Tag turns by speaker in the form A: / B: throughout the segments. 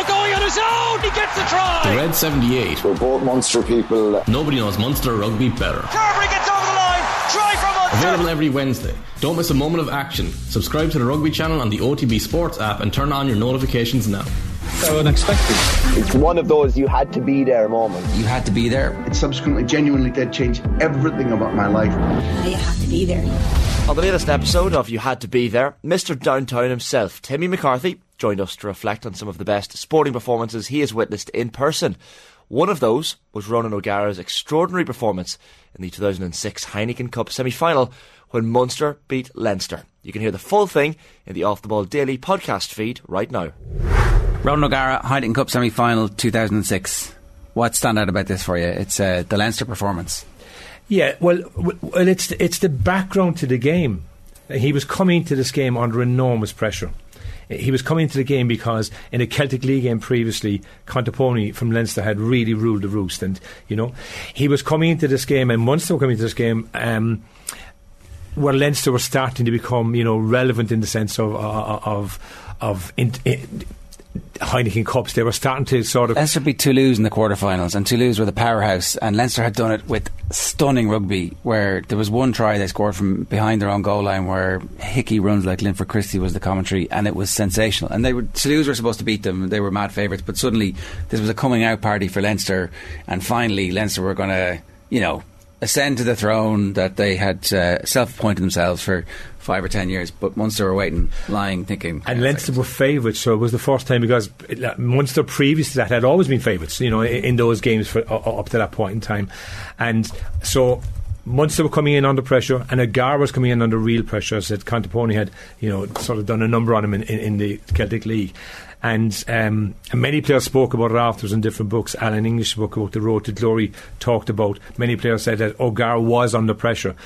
A: Bournemouth going on his own. He gets the try.
B: The Red 78.
C: We're both Munster people.
B: Nobody knows Munster rugby better.
A: Carbery gets over the line. Try from Munster.
B: Available every Wednesday. Don't miss a moment of action. Subscribe to the rugby channel on the OTB Sports app and turn on your notifications now.
D: So unexpected.
C: It's one of those you had to be there moments.
E: You had to be there.
F: It subsequently genuinely did change everything about my life.
G: You had to be there.
H: On the latest episode of You Had to Be There, Mr. Downtown himself, Timmy McCarthy, joined us to reflect on some of the best sporting performances he has witnessed in person. One of those was Ronan O'Gara's extraordinary performance in the 2006 Heineken Cup semi final when Munster beat Leinster. You can hear the full thing in the Off the Ball Daily podcast feed right now.
E: Ronan O'Gara, Heineken Cup semi final 2006. What stand out about this for you? It's uh, the Leinster performance.
D: Yeah, well, well, it's it's the background to the game. He was coming to this game under enormous pressure. He was coming to the game because in a Celtic League game previously, Contepomi from Leinster had really ruled the roost, and you know he was coming into this game, and Munster were coming to this game. Um, where Leinster were starting to become, you know, relevant in the sense of of of, of in, in, Heineken Cups. They were starting to sort of.
E: Leinster beat Toulouse in the quarterfinals, and Toulouse were the powerhouse, and Leinster had done it with stunning rugby, where there was one try they scored from behind their own goal line, where Hickie runs like Linford Christie was the commentary, and it was sensational. And they were Toulouse were supposed to beat them; they were mad favourites, but suddenly this was a coming out party for Leinster, and finally Leinster were going to, you know, ascend to the throne that they had uh, self-appointed themselves for five or ten years. But Munster were waiting, lying, thinking.
D: And Leinster were favourites, so it was the first time because Munster previous to that had always been favourites, you know, in, in those games for, uh, up to that point in time. And so Munster were coming in under pressure, and O'Gara was coming in under real pressure. As that Contepomi had, you know, sort of done a number on him in, in, in the Celtic League. And, um, and many players spoke about it afterwards in different books. Alan English book about the road to glory talked about. Many players said that O'Gara was under pressure.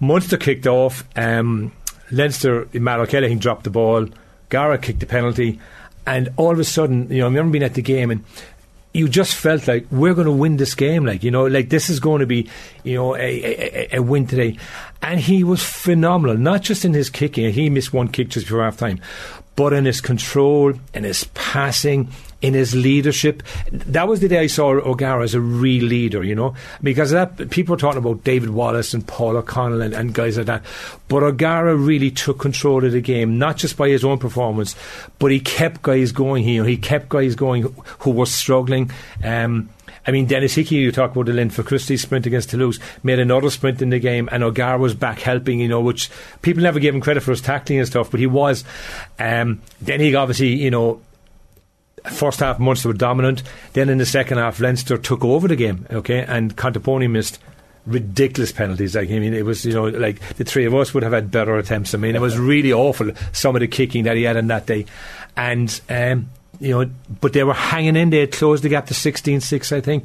D: Munster kicked off. Um, Leinster, Matt O'Kelleher dropped the ball. Gara kicked the penalty, and all of a sudden, you know, I remember being at the game and you just felt like we're going to win this game, like you know, like this is going to be, you know, a, a, a win today. And he was phenomenal, not just in his kicking. He missed one kick just before half time, but in his control, in his passing, in his leadership. That was the day I saw O'Gara as a real leader, you know, because that people were talking about David Wallace and Paul O'Connell and, and guys like that. But O'Gara really took control of the game, not just by his own performance, but he kept guys going here. He kept guys going who were struggling. Um, I mean, Denis Hickie, you talk about the Linford Christie sprint against Toulouse, made another sprint in the game, and O'Gar was back helping, you know, which people never gave him credit for his tackling and stuff, but he was. Um, then he obviously, you know, first half Munster were dominant. Then in the second half, Leinster took over the game, okay, and Contepomi missed ridiculous penalties. Like I mean, it was you know like the three of us would have had better attempts. I mean, it was really awful some of the kicking that he had on that day, and um, you know, but they were hanging in. They had closed the gap to 16-6, I think.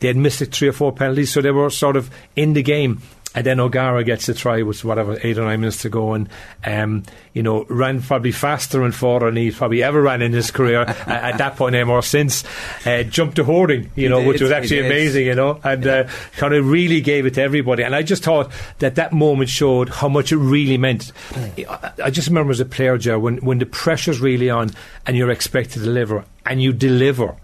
D: They had missed like three or four penalties, so they were sort of in the game. And then O'Gara gets the try with whatever eight or nine minutes to go, and um, you know ran probably faster and farther than he probably ever ran in his career at that point anymore. Since uh, jumped to hoarding, you know, which was actually amazing, you know, and yeah. uh, kind of really gave it to everybody. And I just thought that that moment showed how much it really meant. I just remember as a player, Joe, when when the pressure's really on and you're expected to deliver, and you deliver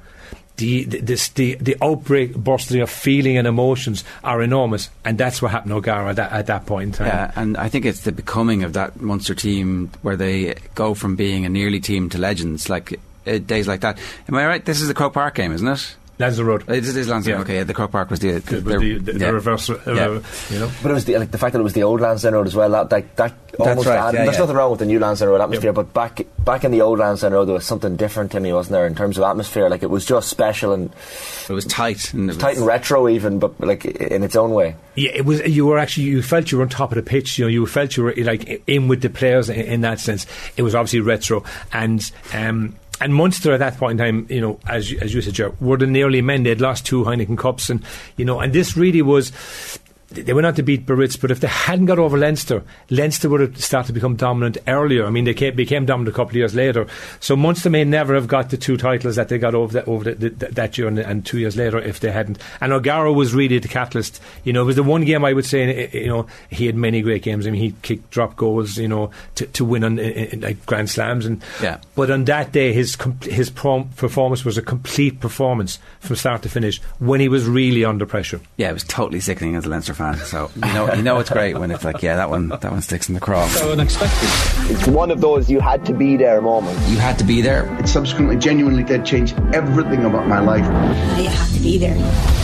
D: the, this, the the outbreak bursting of feeling and emotions are enormous, and that's what happened to O'Gara at that, at that point in time.
E: Yeah, and I think it's the becoming of that Munster team where they go from being a nearly team to legends, like uh, days like that. Am I right? This is the Croke Park game, isn't it?
D: Lansdowne Road.
E: It is Lansdowne. Yeah. Okay, yeah, the Croke Park was the the,
D: the, the, the,
E: yeah.
D: reverse. Uh,
E: Yeah.
D: You know,
C: But it was the, like the fact that it was the old Lansdowne Road as well. That that, that almost
E: right,
C: added-
E: yeah,
C: there's
E: yeah.
C: nothing wrong with the new Lansdowne Road atmosphere, but back back in the old Lansdowne Road there was something different to me, wasn't there, in terms of atmosphere? Like it was just special and
E: It was tight. And it was
C: tight and retro even, but like in its own way.
D: yeah, it was. You were actually you felt you were on top of the pitch. You know, you felt you were like in with the players in, in that sense. It was obviously retro and. Um, and Munster at that point in time, you know, as you, as you said, Joe, were the nearly men. They'd lost two Heineken Cups, and you know, and this really was they went on to beat Biarritz, but if they hadn't got over Leinster, Leinster would have started to become dominant earlier. I mean, they came, became dominant a couple of years later. So Munster may never have got the two titles that they got over, the, over the, the, that year and, and, two years later if they hadn't. And O'Gara was really the catalyst. You know, it was the one game I would say, eh, eh, you know, he had many great games. I mean, he kicked drop goals, you know, to, to win on in, in, like Grand Slams. And
E: yeah.
D: But on that day, his his performance was a complete performance from start to finish when he was really under pressure.
E: Yeah, it was totally sickening as a Leinster fan. So you know, you know it's great when it's like, yeah, that one, that one sticks in the craw.
G: So unexpected.
I: It's one of those you had to be there moments.
E: You had to be there.
F: It subsequently, genuinely did change everything about my life.
J: You have to be there.